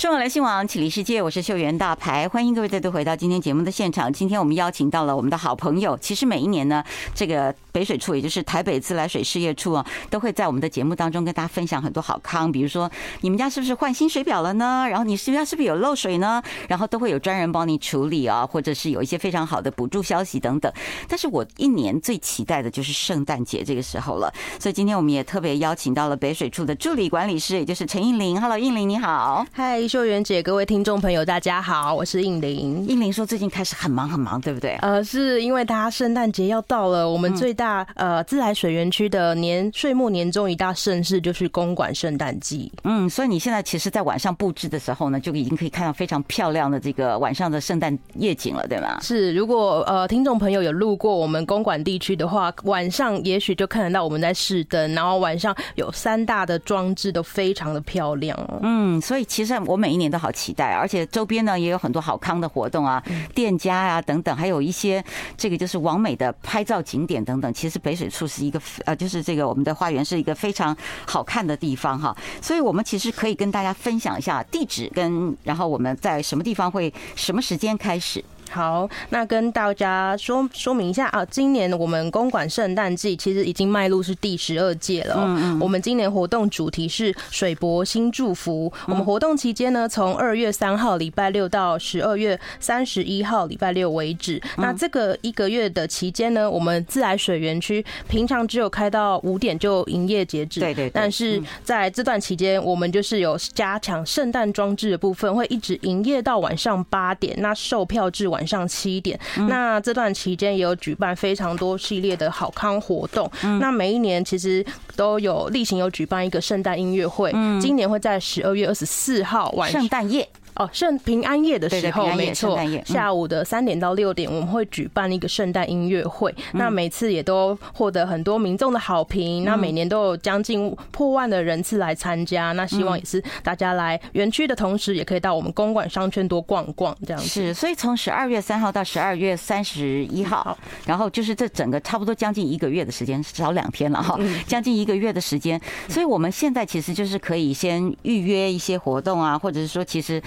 中广流行网启立世界，我是秀媛大牌，欢迎各位再度回到今天节目的现场。今天我们邀请到了我们的好朋友，其实每一年呢，这个北水处，也就是台北自来水事业处啊，都会在我们的节目当中跟大家分享很多好康，比如说你们家是不是换新水表了呢？然后你是不是是不是有漏水呢？然后都会有专人帮你处理啊，或者是有一些非常好的补助消息等等。但是我一年最期待的就是圣诞节这个时候了，所以今天我们也特别邀请到了北水处的助理管理师，也就是陈映玲。Hello，映玲你好。嗨。秀媛姐，各位听众朋友，大家好，我是应玲。应玲说最近开始很忙很忙，对不对？呃，是因为大家圣诞节要到了，我们最大呃自来水园区的年岁末年终一大盛事就是公馆圣诞季。嗯，所以你现在其实，在晚上布置的时候呢，就已经可以看到非常漂亮的这个晚上的圣诞夜景了，对吗？是，如果呃听众朋友有路过我们公馆地区的话，晚上也许就看得到我们在试灯，然后晚上有三大的装置都非常的漂亮。嗯，所以其实我。每一年都好期待，而且周边呢也有很多好康的活动啊，店家啊等等，还有一些这个就是完美的拍照景点等等。其实北水处是一个呃，就是这个我们的花园是一个非常好看的地方哈，所以我们其实可以跟大家分享一下地址跟然后我们在什么地方会什么时间开始。好，那跟大家说说明一下啊，今年我们公馆圣诞季其实已经迈入是第十二届了。嗯嗯。我们今年活动主题是水博新祝福。我们活动期间呢，从二月三号礼拜六到十二月三十一号礼拜六为止。那这个一个月的期间呢，我们自来水园区平常只有开到五点就营业截止。对对。但是在这段期间，我们就是有加强圣诞装置的部分，会一直营业到晚上八点。那售票至晚。晚上七点，那这段期间也有举办非常多系列的好康活动。那每一年其实都有例行有举办一个圣诞音乐会，今年会在十二月二十四号晚上圣诞夜。哦，圣平安夜的时候，没错，下午的三点到六点，我们会举办一个圣诞音乐会。那每次也都获得很多民众的好评。那每年都有将近破万的人次来参加。那希望也是大家来园区的同时，也可以到我们公馆商圈多逛逛，这样子。是，所以从十二月三号到十二月三十一号，然后就是这整个差不多将近一个月的时间，少两天了哈，将近一个月的时间。所以我们现在其实就是可以先预约一些活动啊，或者是说其实。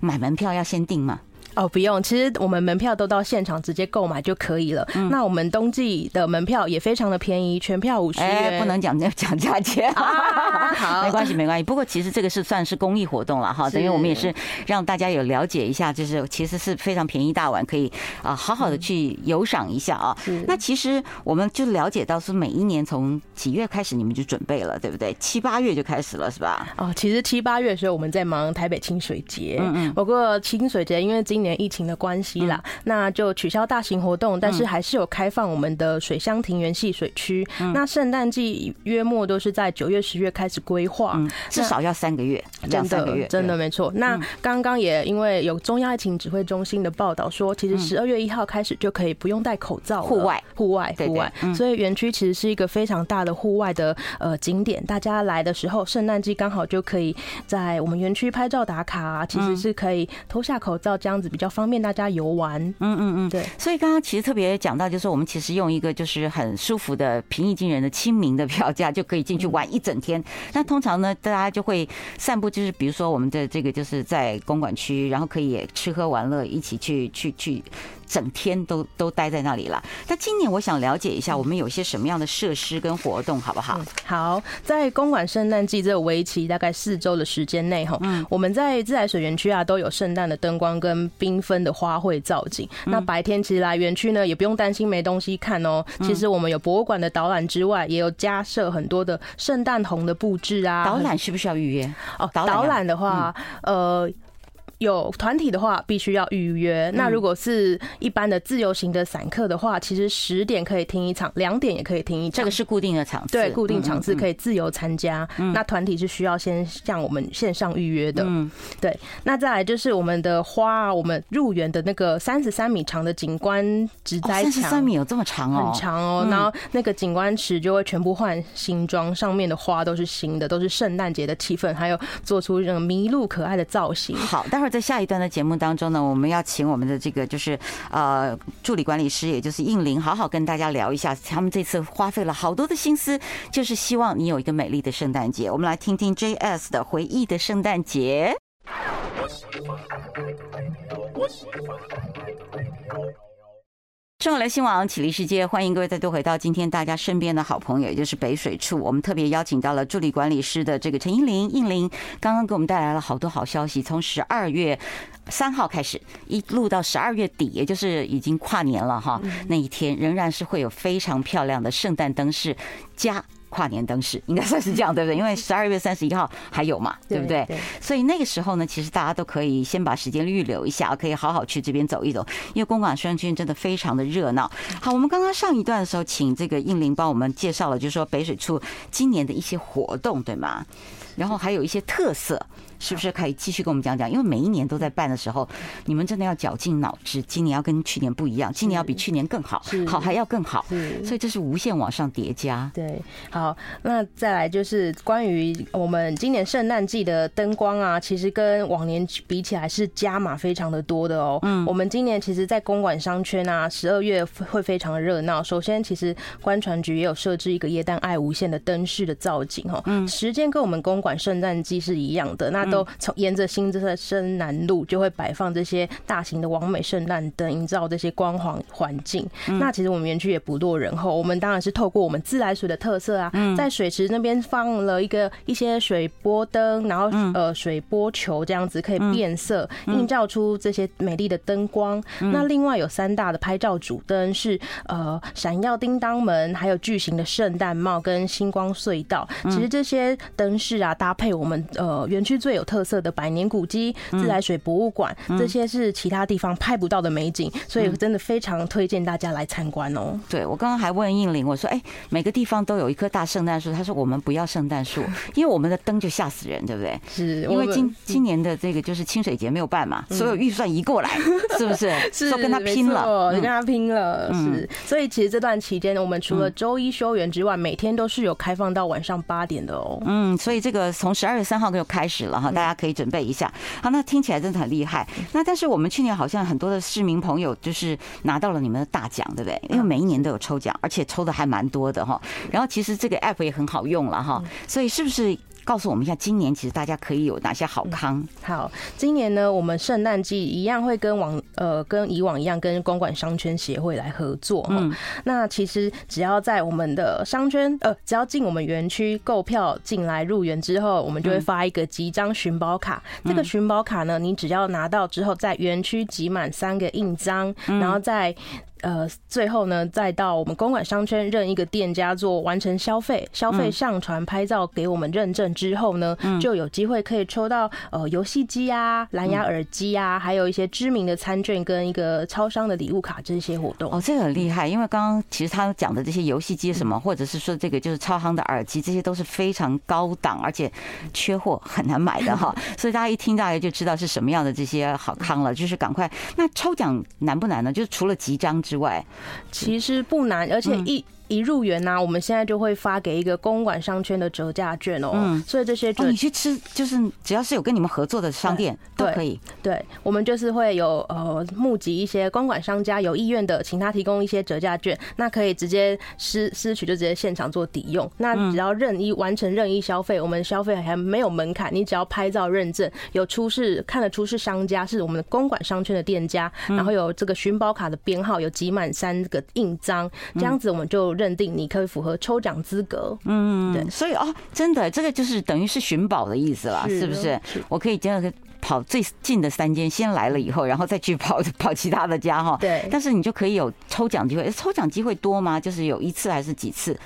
买门票要先订吗？哦，不用，其实我们门票都到现场直接购买就可以了。嗯、那我们冬季的门票也非常的便宜，全票五十不能讲 讲价钱。啊、好，没关系，没关系。不过其实这个是算是公益活动了哈，等于我们也是让大家有了解一下，就是其实是非常便宜大碗，可以啊好好的去游赏一下啊。那其实我们就了解到是每一年从几月开始你们就准备了，对不对？七八月就开始了是吧？哦，其实七八月的时候我们在忙台北清水节。嗯嗯。不过清水节因为今年年疫情的关系啦，那就取消大型活动，但是还是有开放我们的水乡庭园戏水区。那圣诞季约莫都是在九月、十月开始规划，至少要三个月，两三个月，真的没错。那刚刚也因为有中央疫情指挥中心的报道说，其实十二月一号开始就可以不用戴口罩，户外、户外、户外。所以园区其实是一个非常大的户外的呃景点，大家来的时候，圣诞季刚好就可以在我们园区拍照打卡，其实是可以脱下口罩这样子。比较方便大家游玩，嗯嗯嗯，对。所以刚刚其实特别讲到，就是我们其实用一个就是很舒服的、平易近人的亲民的票价，就可以进去玩一整天。那通常呢，大家就会散步，就是比如说我们的这个就是在公馆区，然后可以吃喝玩乐，一起去去去。整天都都待在那里了。那今年我想了解一下，我们有些什么样的设施跟活动，好不好？好，在公馆圣诞季这个为期大概四周的时间内，哈，嗯，我们在自来水园区啊都有圣诞的灯光跟缤纷的花卉造景。那白天其实来园区呢，也不用担心没东西看哦。其实我们有博物馆的导览之外，也有加设很多的圣诞红的布置啊。导览需不需要预约？哦，导览的话，呃。有团体的话，必须要预约。那如果是一般的自由行的散客的话，其实十点可以听一场，两点也可以听一场。这个是固定的场次，对，固定场次可以自由参加。那团体是需要先向我们线上预约的。嗯，对。那再来就是我们的花，我们入园的那个三十三米长的景观植栽墙，三十三米有这么长哦，很长哦。然后那个景观池就会全部换新装，上面的花都是新的，都是圣诞节的气氛，还有做出这种麋鹿可爱的造型。好，待会在下一段的节目当中呢，我们要请我们的这个就是呃助理管理师，也就是应玲，好好跟大家聊一下，他们这次花费了好多的心思，就是希望你有一个美丽的圣诞节。我们来听听 JS 的回忆的圣诞节。中国流行网启立世界，欢迎各位再度回到今天大家身边的好朋友，也就是北水处。我们特别邀请到了助理管理师的这个陈英玲，英玲刚刚给我们带来了好多好消息。从十二月三号开始，一路到十二月底，也就是已经跨年了哈，那一天仍然是会有非常漂亮的圣诞灯饰加。跨年灯饰应该算是这样，对不对？因为十二月三十一号还有嘛，对不对？所以那个时候呢，其实大家都可以先把时间预留一下，可以好好去这边走一走，因为公馆商圈真的非常的热闹。好，我们刚刚上一段的时候，请这个应玲帮我们介绍了，就是说北水处今年的一些活动，对吗？然后还有一些特色。是不是可以继续跟我们讲讲？因为每一年都在办的时候，你们真的要绞尽脑汁。今年要跟去年不一样，今年要比去年更好，好还要更好。所以这是无限往上叠加。对，好，那再来就是关于我们今年圣诞季的灯光啊，其实跟往年比起来是加码非常的多的哦。嗯，我们今年其实，在公馆商圈啊，十二月会非常的热闹。首先，其实观船局也有设置一个耶诞爱无限的灯饰的造景哦。嗯，时间跟我们公馆圣诞季是一样的。那都从沿着新生南路就会摆放这些大型的完美圣诞灯，营造这些光环环境。那其实我们园区也不落人后，我们当然是透过我们自来水的特色啊，在水池那边放了一个一些水波灯，然后呃水波球这样子可以变色，映照出这些美丽的灯光。那另外有三大的拍照主灯是呃闪耀叮当门，还有巨型的圣诞帽跟星光隧道。其实这些灯饰啊，搭配我们呃园区最有特色的百年古迹、自来水博物馆，这些是其他地方拍不到的美景，所以真的非常推荐大家来参观哦。对，我刚刚还问应玲，我说：“哎，每个地方都有一棵大圣诞树。”他说：“我们不要圣诞树，因为我们的灯就吓死人，对不对？”是，因为今今年的这个就是清水节没有办嘛，所有预算移过来，是不是？是，说跟他拼了，跟他拼了。是，所以其实这段期间呢，我们除了周一休园之外，每天都是有开放到晚上八点的哦。嗯，所以这个从十二月三号就开始了哈。大家可以准备一下，好，那听起来真的很厉害。那但是我们去年好像很多的市民朋友就是拿到了你们的大奖，对不对？因为每一年都有抽奖，而且抽的还蛮多的哈。然后其实这个 app 也很好用了哈，所以是不是？告诉我们一下，今年其实大家可以有哪些好康？好，今年呢，我们圣诞季一样会跟往呃跟以往一样，跟公馆商圈协会来合作。嗯，那其实只要在我们的商圈呃，只要进我们园区购票进来入园之后，我们就会发一个集章寻宝卡。这个寻宝卡呢，你只要拿到之后，在园区集满三个印章，然后再。呃，最后呢，再到我们公馆商圈任一个店家做完成消费，消费上传拍照给我们认证之后呢，就有机会可以抽到呃游戏机啊、蓝牙耳机啊，还有一些知名的餐券跟一个超商的礼物卡这些活动。哦，这个很厉害，因为刚刚其实他讲的这些游戏机什么，或者是说这个就是超商的耳机，这些都是非常高档，而且缺货很难买的哈。所以大家一听大概就知道是什么样的这些好康了，就是赶快。那抽奖难不难呢？就是除了集章之外，其实不难，而且一。一入园呐，我们现在就会发给一个公馆商圈的折价券哦。嗯，所以这些就你去吃，就是只要是有跟你们合作的商店都可以。对，我们就是会有呃募集一些公馆商家有意愿的，请他提供一些折价券，那可以直接私私取，就直接现场做抵用。那只要任意完成任意消费，我们消费还没有门槛，你只要拍照认证，有出示看得出是商家是我们的公馆商圈的店家，然后有这个寻宝卡的编号，有集满三个印章，这样子我们就。认定你可以符合抽奖资格，嗯，对，所以哦，真的，这个就是等于是寻宝的意思了，是不是？我可以这样跑最近的三间，先来了以后，然后再去跑 跑其他的家哈。对，但是你就可以有抽奖机会，抽奖机会多吗？就是有一次还是几次？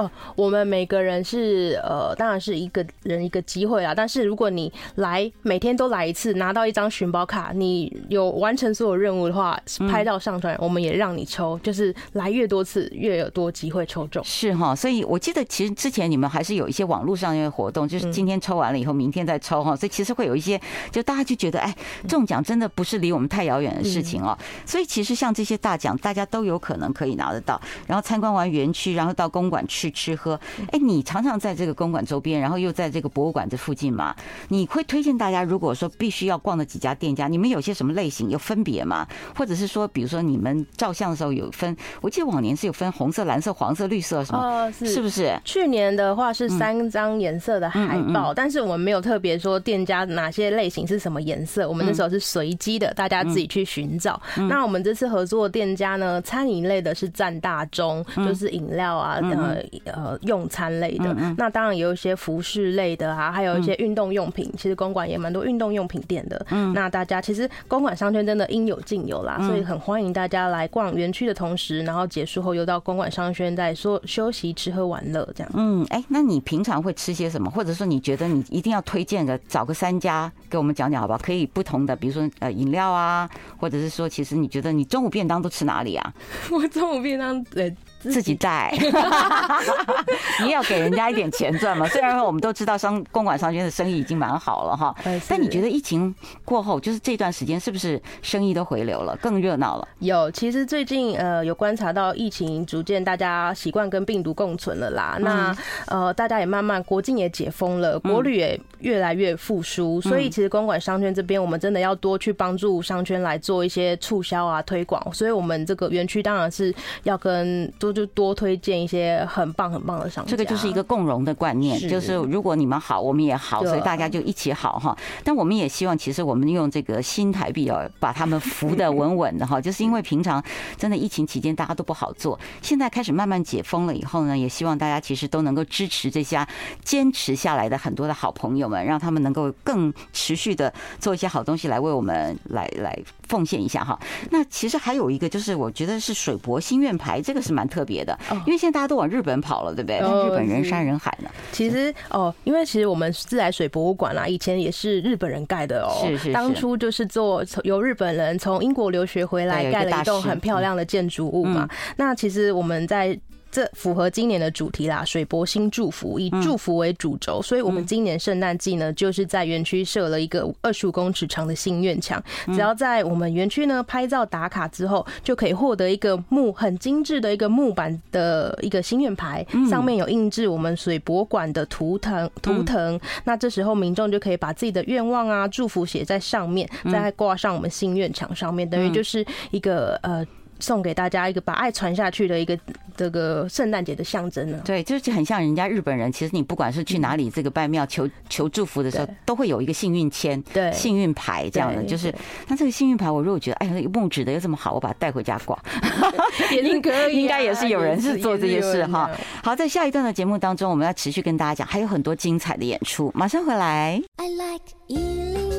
哦，我们每个人是呃，当然是一个人一个机会啊。但是如果你来每天都来一次，拿到一张寻宝卡，你有完成所有任务的话，拍照上传，我们也让你抽。就是来越多次，越有多机会抽中。是哈，所以我记得其实之前你们还是有一些网络上的活动，就是今天抽完了以后，明天再抽哈。所以其实会有一些，就大家就觉得，哎，中奖真的不是离我们太遥远的事情哦。所以其实像这些大奖，大家都有可能可以拿得到。然后参观完园区，然后到公馆去。吃喝，哎，你常常在这个公馆周边，然后又在这个博物馆这附近嘛？你会推荐大家，如果说必须要逛的几家店家，你们有些什么类型有分别吗？或者是说，比如说你们照相的时候有分？我记得往年是有分红色、蓝色、黄色、绿色什么？是不是？去年的话是三张颜色的海报，但是我们没有特别说店家哪些类型是什么颜色，我们那时候是随机的，大家自己去寻找。那我们这次合作店家呢，餐饮类的是占大中，就是饮料啊，呃呃用餐类的。那当然也有一些服饰类的啊，还有一些运动用品。其实公馆也蛮多运动用品店的。嗯那大家其实公馆商圈真的应有尽有啦，所以很欢迎大家来逛园区的同时，然后结束后又到公馆商圈再说休息、吃喝玩乐这样。嗯，哎，那你平常会吃些什么？或者说你觉得你一定要推荐的，找个三家给我们讲讲好不好？可以不同的，比如说呃饮料啊，或者是说，其实你觉得你中午便当都吃哪里啊？我中午便当对。自己带，你也要给人家一点钱赚嘛。虽然说我们都知道商公馆商圈的生意已经蛮好了哈，但你觉得疫情过后，就是这段时间是不是生意都回流了，更热闹了？有，其实最近呃有观察到疫情逐渐大家习惯跟病毒共存了啦。那呃大家也慢慢国境也解封了，国旅也越来越复苏，所以其实公馆商圈这边我们真的要多去帮助商圈来做一些促销啊推广。所以我们这个园区当然是要跟多。就多推荐一些很棒很棒的商家，这个就是一个共荣的观念，就是如果你们好，我们也好，所以大家就一起好哈。但我们也希望，其实我们用这个新台币哦，把他们扶得稳稳的哈。就是因为平常真的疫情期间大家都不好做，现在开始慢慢解封了以后呢，也希望大家其实都能够支持这些坚持下来的很多的好朋友们，让他们能够更持续的做一些好东西来为我们来来奉献一下哈。那其实还有一个就是，我觉得是水博心愿牌，这个是蛮特。别的，因为现在大家都往日本跑了，对不对？但日本人山人海呢。其实哦，因为其实我们自来水博物馆啦，以前也是日本人盖的哦。是是是。当初就是做由日本人从英国留学回来盖了一栋很漂亮的建筑物嘛。那其实我们在。这符合今年的主题啦，水博新祝福，以祝福为主轴，所以我们今年圣诞季呢，就是在园区设了一个二十五公尺长的心愿墙，只要在我们园区呢拍照打卡之后，就可以获得一个木很精致的一个木板的一个心愿牌，上面有印制我们水博馆的图腾图腾。那这时候民众就可以把自己的愿望啊、祝福写在上面，再挂上我们心愿墙上面，等于就是一个呃。送给大家一个把爱传下去的一个这个圣诞节的象征呢？对，就是很像人家日本人。其实你不管是去哪里这个拜庙求求祝福的时候，都会有一个幸运签、对幸运牌这样的。就是那这个幸运牌，我如果觉得哎，那个木质的又这么好，我把它带回家挂，也是可以。应该也是有人是做这些事哈。好，在下一段的节目当中，我们要持续跟大家讲，还有很多精彩的演出，马上回来。I like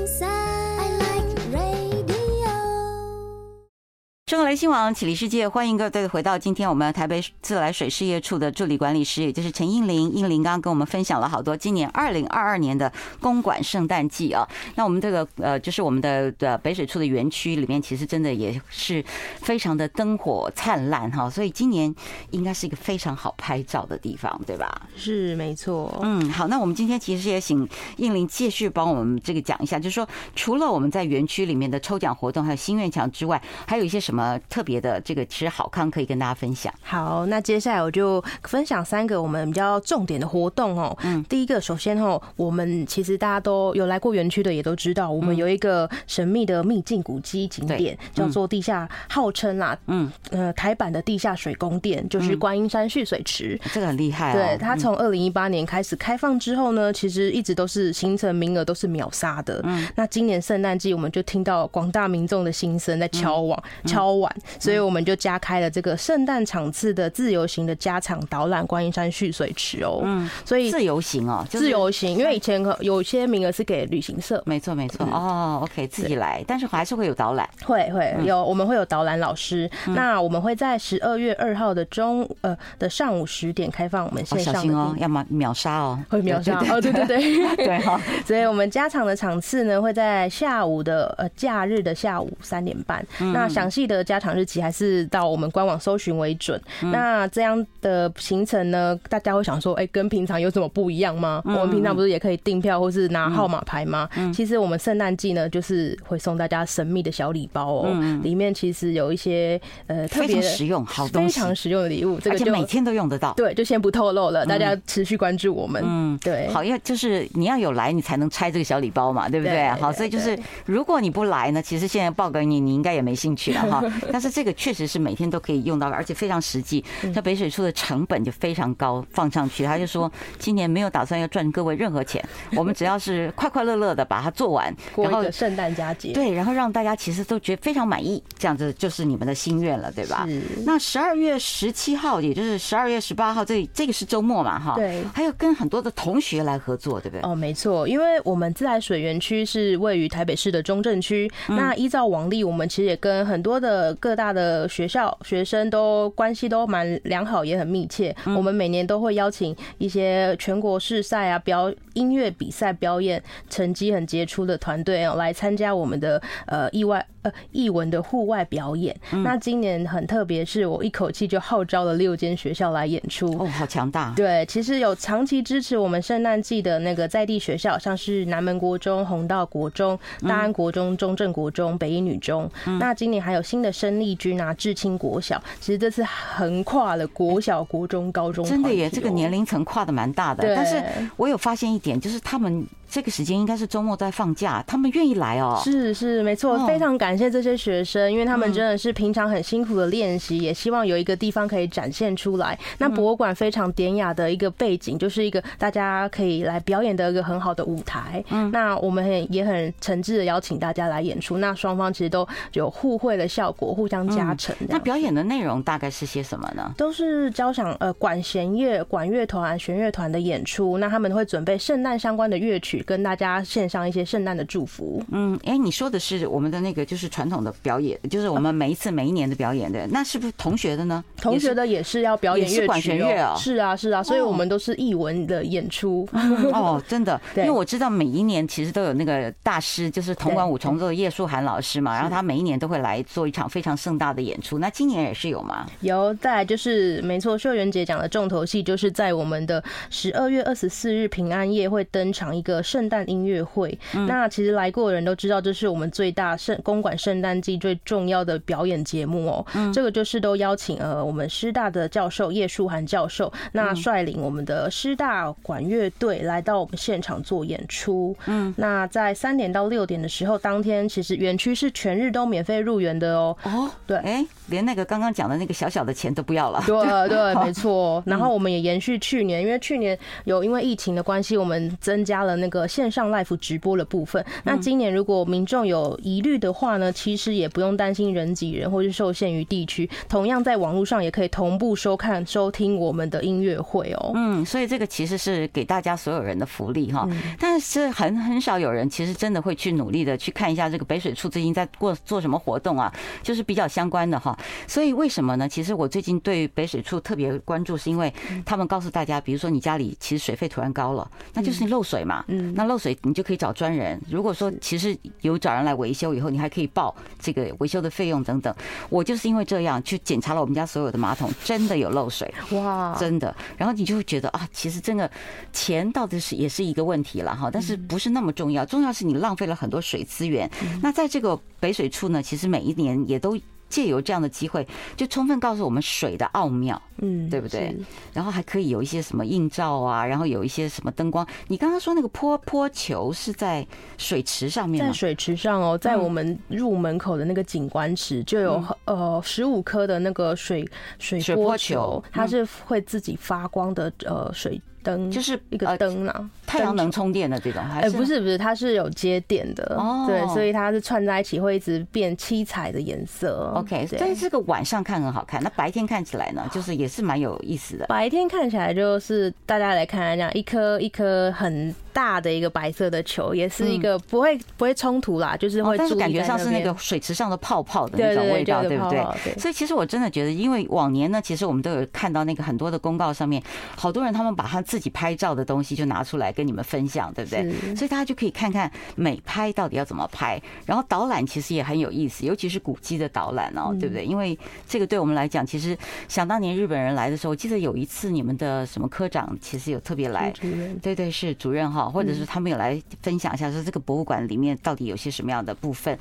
生活来新网启礼世界，欢迎各位回到今天我们台北自来水事业处的助理管理师，也就是陈英玲。英玲刚刚跟我们分享了好多今年二零二二年的公馆圣诞季啊。那我们这个呃，就是我们的的北水处的园区里面，其实真的也是非常的灯火灿烂哈。所以今年应该是一个非常好拍照的地方，对吧？是没错。嗯，好，那我们今天其实也请英玲继续帮我们这个讲一下，就是说除了我们在园区里面的抽奖活动，还有心愿墙之外，还有一些什么？呃，特别的这个其实好康可以跟大家分享。好，那接下来我就分享三个我们比较重点的活动哦。嗯，第一个，首先哦，我们其实大家都有来过园区的，也都知道，我们有一个神秘的秘境古迹景点，叫做地下，号称啦，嗯，呃，台版的地下水宫殿，就是观音山蓄水池。这个很厉害。对，它从二零一八年开始开放之后呢，其实一直都是行程名额都是秒杀的。嗯，那今年圣诞季，我们就听到广大民众的心声在敲网敲。晚，所以我们就加开了这个圣诞场次的自由行的加场导览观音山蓄水池哦。嗯，所以自由行哦，自由行，因为以前有些名额是给旅行社，没错没错。哦，OK，自己来，但是还是会有导览，会会有，我们会有导览老师。那我们会在十二月二号的中呃的上午十点开放我们线上的，小心哦，要么秒杀哦，会秒杀哦，对对对 对哈。所以我们加场的场次呢会在下午的呃假日的下午三点半。那详细的。加长日期还是到我们官网搜寻为准。那这样的行程呢，大家会想说，哎，跟平常有什么不一样吗？我们平常不是也可以订票或是拿号码牌吗？其实我们圣诞季呢，就是会送大家神秘的小礼包哦，里面其实有一些呃特别实用、好东西、非常实用的礼物，这个就每天都用得到。对，就先不透露了，大家持续关注我们。嗯，对。好，要就是你要有来，你才能拆这个小礼包嘛，对不对？好，所以就是如果你不来呢，其实现在报给你，你应该也没兴趣了哈。但是这个确实是每天都可以用到，而且非常实际。像北水处的成本就非常高，放上去他就说今年没有打算要赚各位任何钱，我们只要是快快乐乐的把它做完，然后圣诞佳节，对，然后让大家其实都觉得非常满意，这样子就是你们的心愿了，对吧？那十二月十七号，也就是十二月十八号，这这个是周末嘛，哈，对，还有跟很多的同学来合作，对不对？哦，没错，因为我们自来水园区是位于台北市的中正区，那依照往例，我们其实也跟很多的各大的学校学生都关系都蛮良好，也很密切。我们每年都会邀请一些全国市赛啊，表音乐比赛表演成绩很杰出的团队哦，来参加我们的呃意外呃艺文的户外表演。那今年很特别，是我一口气就号召了六间学校来演出哦，好强大。对，其实有长期支持我们圣诞季的那个在地学校，像是南门国中、红道国中、大安国中、中正国中、北一女中。那今年还有新的生力军啊、至亲国小，其实这次横跨了国小、国中、高中。真的耶，这个年龄层跨的蛮大的。但是我有发现一点，就是他们。这个时间应该是周末在放假，他们愿意来哦。是是，没错，非常感谢这些学生，因为他们真的是平常很辛苦的练习，也希望有一个地方可以展现出来。那博物馆非常典雅的一个背景，就是一个大家可以来表演的一个很好的舞台。嗯，那我们很也很诚挚的邀请大家来演出。那双方其实都有互惠的效果，互相加成。那表演的内容大概是些什么呢？都是交响呃管弦乐、管乐团、弦乐团的演出。那他们会准备圣诞相关的乐曲。跟大家献上一些圣诞的祝福。嗯，哎，你说的是我们的那个就是传统的表演，就是我们每一次每一年的表演的，那是不是同学的呢？同学的也是要表演乐曲，管弦乐啊。是啊，是啊，所以我们都是艺文的演出。哦，真的，因为我知道每一年其实都有那个大师，就是铜管五重奏的叶树涵老师嘛，然后他每一年都会来做一场非常盛大的演出。那今年也是有吗？有，再来就是没错，秀媛姐讲的重头戏就是在我们的十二月二十四日平安夜会登场一个圣诞音乐会，那其实来过的人都知道，这是我们最大圣公馆圣诞季最重要的表演节目哦。这个就是都邀请呃我们师大的教授叶树涵教授，那率领我们的师大管乐队来到我们现场做演出。嗯，那在三点到六点的时候，当天其实园区是全日都免费入园的哦。哦，对，哎，连那个刚刚讲的那个小小的钱都不要了。对对，没错。然后我们也延续去年，因为去年有因为疫情的关系，我们增加了那个线上。live 直播的部分，那今年如果民众有疑虑的话呢，其实也不用担心人挤人或是受限于地区，同样在网络上也可以同步收看收听我们的音乐会哦。嗯，所以这个其实是给大家所有人的福利哈，但是很很少有人其实真的会去努力的去看一下这个北水处最近在过做什么活动啊，就是比较相关的哈。所以为什么呢？其实我最近对北水处特别关注，是因为他们告诉大家，比如说你家里其实水费突然高了，那就是你漏水嘛，嗯，那漏水。你就可以找专人。如果说其实有找人来维修以后，你还可以报这个维修的费用等等。我就是因为这样去检查了我们家所有的马桶，真的有漏水哇，真的。然后你就会觉得啊，其实真的钱到底是也是一个问题了哈，但是不是那么重要，重要是你浪费了很多水资源。那在这个北水处呢，其实每一年也都。借由这样的机会，就充分告诉我们水的奥妙，嗯，对不对？然后还可以有一些什么映照啊，然后有一些什么灯光。你刚刚说那个坡坡球是在水池上面吗？在水池上哦，在我们入门口的那个景观池就有呃十五颗的那个水水波球，它是会自己发光的呃水。灯就是一个灯啊，太阳能充电的这种，哎，不是不是，它是有接电的哦，对，所以它是串在一起会一直变七彩的颜色。OK，但是这个晚上看很好看，那白天看起来呢，就是也是蛮有意思的。白天看起来就是大家来看这样一颗一颗很大的一个白色的球，也是一个不会不会冲突啦，就是会，但是感觉像是那个水池上的泡泡的那种味道，对不对？所以其实我真的觉得，因为往年呢，其实我们都有看到那个很多的公告上面，好多人他们把他。自己拍照的东西就拿出来跟你们分享，对不对？所以大家就可以看看美拍到底要怎么拍。然后导览其实也很有意思，尤其是古迹的导览哦，对不对？因为这个对我们来讲，其实想当年日本人来的时候，我记得有一次你们的什么科长其实有特别来，对对，是主任哈，或者是他们有来分享一下，说这个博物馆里面到底有些什么样的部分。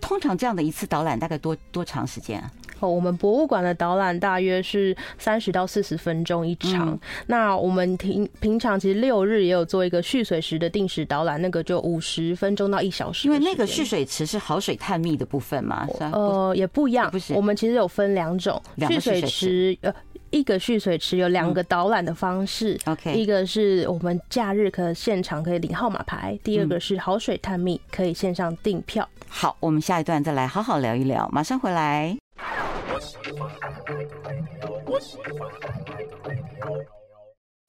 通常这样的一次导览大概多多长时间啊？哦，我们博物馆的导览大约是三十到四十分钟一场。嗯、那我们平平常其实六日也有做一个蓄水池的定时导览，那个就五十分钟到一小时。因为那个蓄水池是好水探秘的部分嘛，呃，也不一样。不是，我们其实有分两种蓄水池，呃，一个蓄水池有两个导览的方式。OK，、嗯、一个是我们假日可现场可以领号码牌，第二个是好水探秘，可以线上订票。好，我们下一段再来好好聊一聊，马上回来。What's the fun? What's the fun? What's the?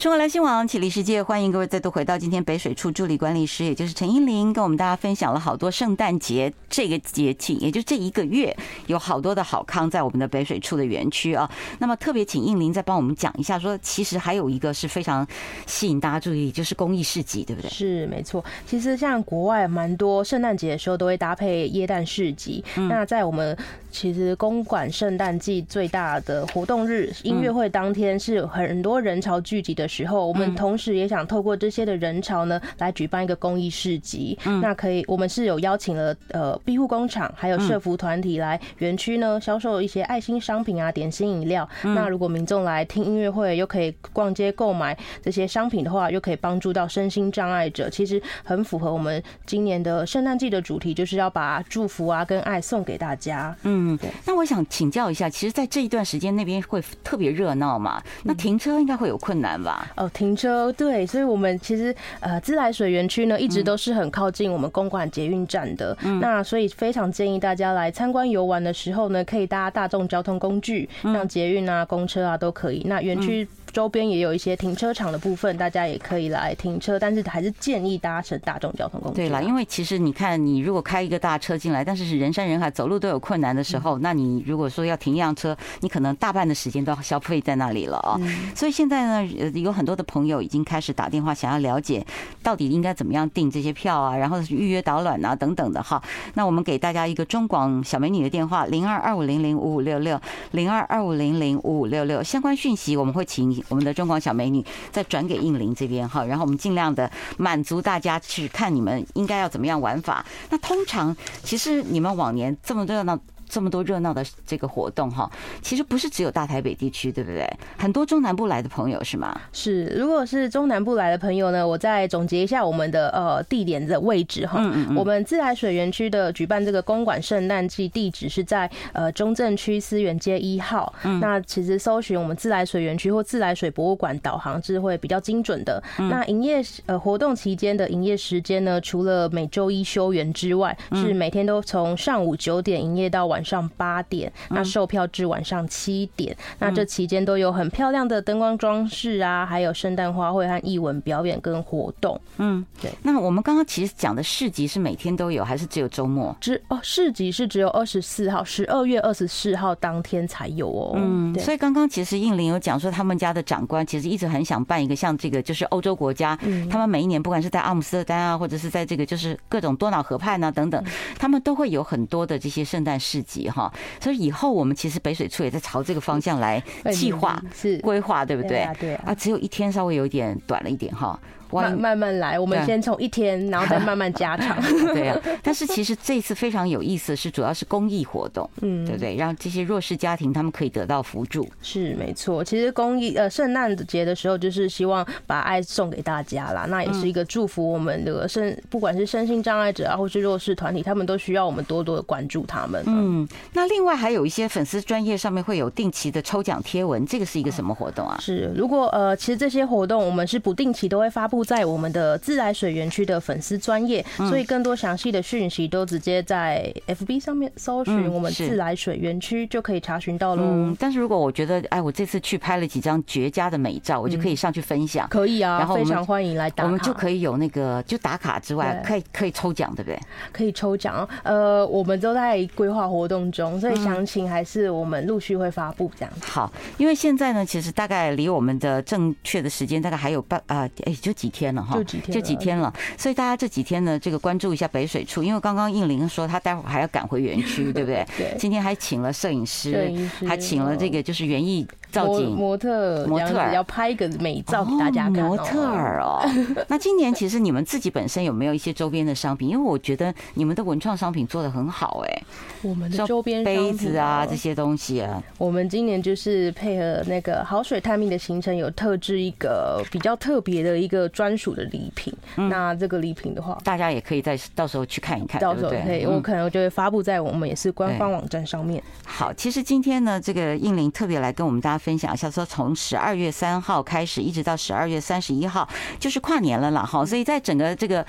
中国流行网启立世界，欢迎各位再度回到今天北水处助理管理师，也就是陈英玲，跟我们大家分享了好多圣诞节这个节庆，也就这一个月有好多的好康在我们的北水处的园区啊。那么特别请英玲再帮我们讲一下，说其实还有一个是非常吸引大家注意，就是公益市集，对不对？是没错。其实像国外蛮多圣诞节的时候都会搭配耶诞市集，那在我们其实公馆圣诞季最大的活动日音乐会当天是很多人潮聚集的时候，我们同时也想透过这些的人潮呢，来举办一个公益市集。那可以，我们是有邀请了呃庇护工厂还有社服团体来园区呢销售一些爱心商品啊、点心饮料。那如果民众来听音乐会，又可以逛街购买这些商品的话，又可以帮助到身心障碍者，其实很符合我们今年的圣诞季的主题，就是要把祝福啊跟爱送给大家。嗯，对。那我想请教一下，其实，在这一段时间那边会特别热闹嘛？那停车应该会有困难吧？哦，停车对，所以我们其实呃自来水园区呢，一直都是很靠近我们公馆捷运站的。嗯，那所以非常建议大家来参观游玩的时候呢，可以搭大众交通工具，像捷运啊、公车啊都可以。那园区。周边也有一些停车场的部分，大家也可以来停车，但是还是建议搭乘大众交通工具。对啦，因为其实你看，你如果开一个大车进来，但是是人山人海，走路都有困难的时候，那你如果说要停一辆车，你可能大半的时间都要消费在那里了啊。所以现在呢，呃，有很多的朋友已经开始打电话，想要了解到底应该怎么样订这些票啊，然后预约导览啊等等的哈。那我们给大家一个中广小美女的电话：零二二五零零五五六六，零二二五零零五五六六。相关讯息我们会请。我们的中广小美女再转给应林这边哈，然后我们尽量的满足大家去看你们应该要怎么样玩法。那通常其实你们往年这么热闹。这么多热闹的这个活动哈，其实不是只有大台北地区，对不对？很多中南部来的朋友是吗？是，如果是中南部来的朋友呢，我再总结一下我们的呃地点的位置哈。嗯嗯。我们自来水园区的举办这个公馆圣诞季地址是在呃中正区思源街一号。嗯。那其实搜寻我们自来水园区或自来水博物馆导航是会比较精准的。那营业呃活动期间的营业时间呢，除了每周一休园之外，是每天都从上午九点营业到晚。晚上八点，那售票至晚上七点。那这期间都有很漂亮的灯光装饰啊，还有圣诞花卉和艺文表演跟活动。嗯，对。那我们刚刚其实讲的市集是每天都有，还是只有周末？只哦，市集是只有二十四号，十二月二十四号当天才有哦。嗯，所以刚刚其实应林有讲说，他们家的长官其实一直很想办一个像这个，就是欧洲国家，他们每一年不管是在阿姆斯特丹啊，或者是在这个就是各种多瑙河畔啊等等，他们都会有很多的这些圣诞市集。哈，所以以后我们其实北水处也在朝这个方向来计划、是规划，对不对？对啊，只有一天稍微有点短了一点哈。慢慢慢来，我们先从一天，然后再 慢慢加长。对啊，但是其实这次非常有意思，是主要是公益活动，嗯，对不对？让这些弱势家庭他们可以得到扶助。是没错，其实公益呃，圣诞节的时候就是希望把爱送给大家啦，那也是一个祝福我们的身，不管是身心障碍者啊，或是弱势团体，他们都需要我们多多的关注他们。嗯，那另外还有一些粉丝专业上面会有定期的抽奖贴文，这个是一个什么活动啊？是，如果呃，其实这些活动我们是不定期都会发布。在我们的自来水园区的粉丝专业，所以更多详细的讯息都直接在 FB 上面搜寻我们自来水园区就可以查询到喽。嗯，但是如果我觉得，哎，我这次去拍了几张绝佳的美照，我就可以上去分享。可以啊，然后非常欢迎来打卡。我们就可以有那个就打卡之外，可以可以抽奖，对不对？可以抽奖。呃，我们都在规划活动中，所以详情还是我们陆续会发布这样。好，因为现在呢，其实大概离我们的正确的时间大概还有半啊，哎，就几。天了哈，就几天，就几天了，所以大家这几天呢，这个关注一下北水处，因为刚刚应玲说她待会儿还要赶回园区，对不对？对。今天还请了摄影师，还请了这个就是园艺造景模特模特儿要拍一个美照给大家看。模特儿哦，那今年其实你们自己本身有没有一些周边的商品？因为我觉得你们的文创商品做的很好哎。我们的周边杯子啊这些东西啊，我们今年就是配合那个好水探秘的行程，有特制一个比较特别的一个专属的礼品。那这个礼品的话，大家也可以在到时候去看一看，到时候可以，我可能就会发布在我们也是官方网站上面。好，其实今天呢，这个应玲特别来跟我们大家分享一下，说从十二月三号开始，一直到十二月三十一号，就是跨年了啦。哈，所以在整个这个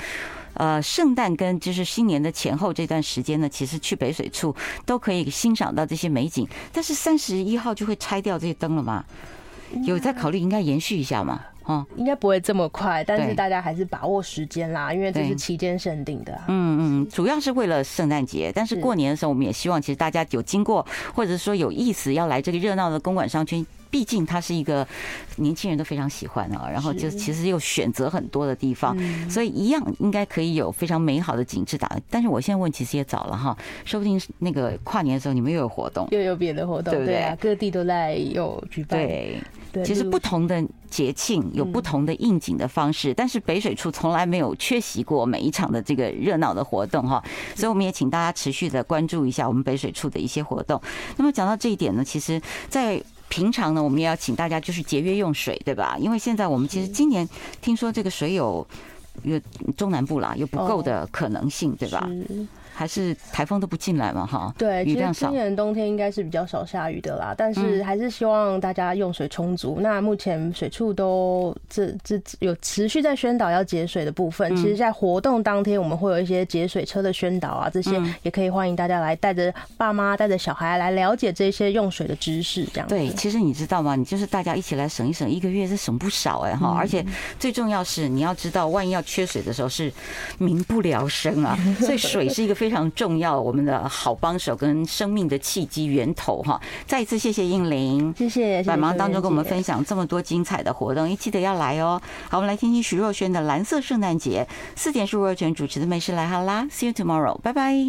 呃圣诞跟就是新年的前后这段时间呢，其实去北水处都可以欣赏到这些美景。但是三十一号就会拆掉这些灯了吗？有在考虑应该延续一下吗？哦，应该不会这么快，但是大家还是把握时间啦，因为这是期间限定的。嗯嗯，主要是为了圣诞节，但是过年的时候，我们也希望其实大家有经过，或者说有意思要来这个热闹的公馆商圈，毕竟它是一个年轻人都非常喜欢啊，然后就其实又选择很多的地方，所以一样应该可以有非常美好的景致打。但是我现在问，其实也早了哈，说不定那个跨年的时候你们又有活动，又有别的活动，对不对啊？各地都在有举办。对。其实不同的节庆有不同的应景的方式，但是北水处从来没有缺席过每一场的这个热闹的活动哈，所以我们也请大家持续的关注一下我们北水处的一些活动。那么讲到这一点呢，其实，在平常呢，我们也要请大家就是节约用水，对吧？因为现在我们其实今年听说这个水有有中南部啦，有不够的可能性，对吧？还是台风都不进来嘛，哈。对，雨量少今年冬天应该是比较少下雨的啦，但是还是希望大家用水充足。那目前水处都这这有持续在宣导要节水的部分。其实，在活动当天，我们会有一些节水车的宣导啊，这些也可以欢迎大家来带着爸妈、带着小孩来了解这些用水的知识。这样对，其实你知道吗？你就是大家一起来省一省，一个月是省不少哎哈。而且最重要是你要知道，万一要缺水的时候是民不聊生啊，所以水是一个非常重要，我们的好帮手跟生命的契机源头哈！再一次谢谢应玲，谢谢，百忙当中跟我们分享这么多精彩的活动，一记得要来哦。好，我们来听听徐若瑄的《蓝色圣诞节》，四点是若瑄主持的《美食来哈啦》，See you tomorrow，拜拜。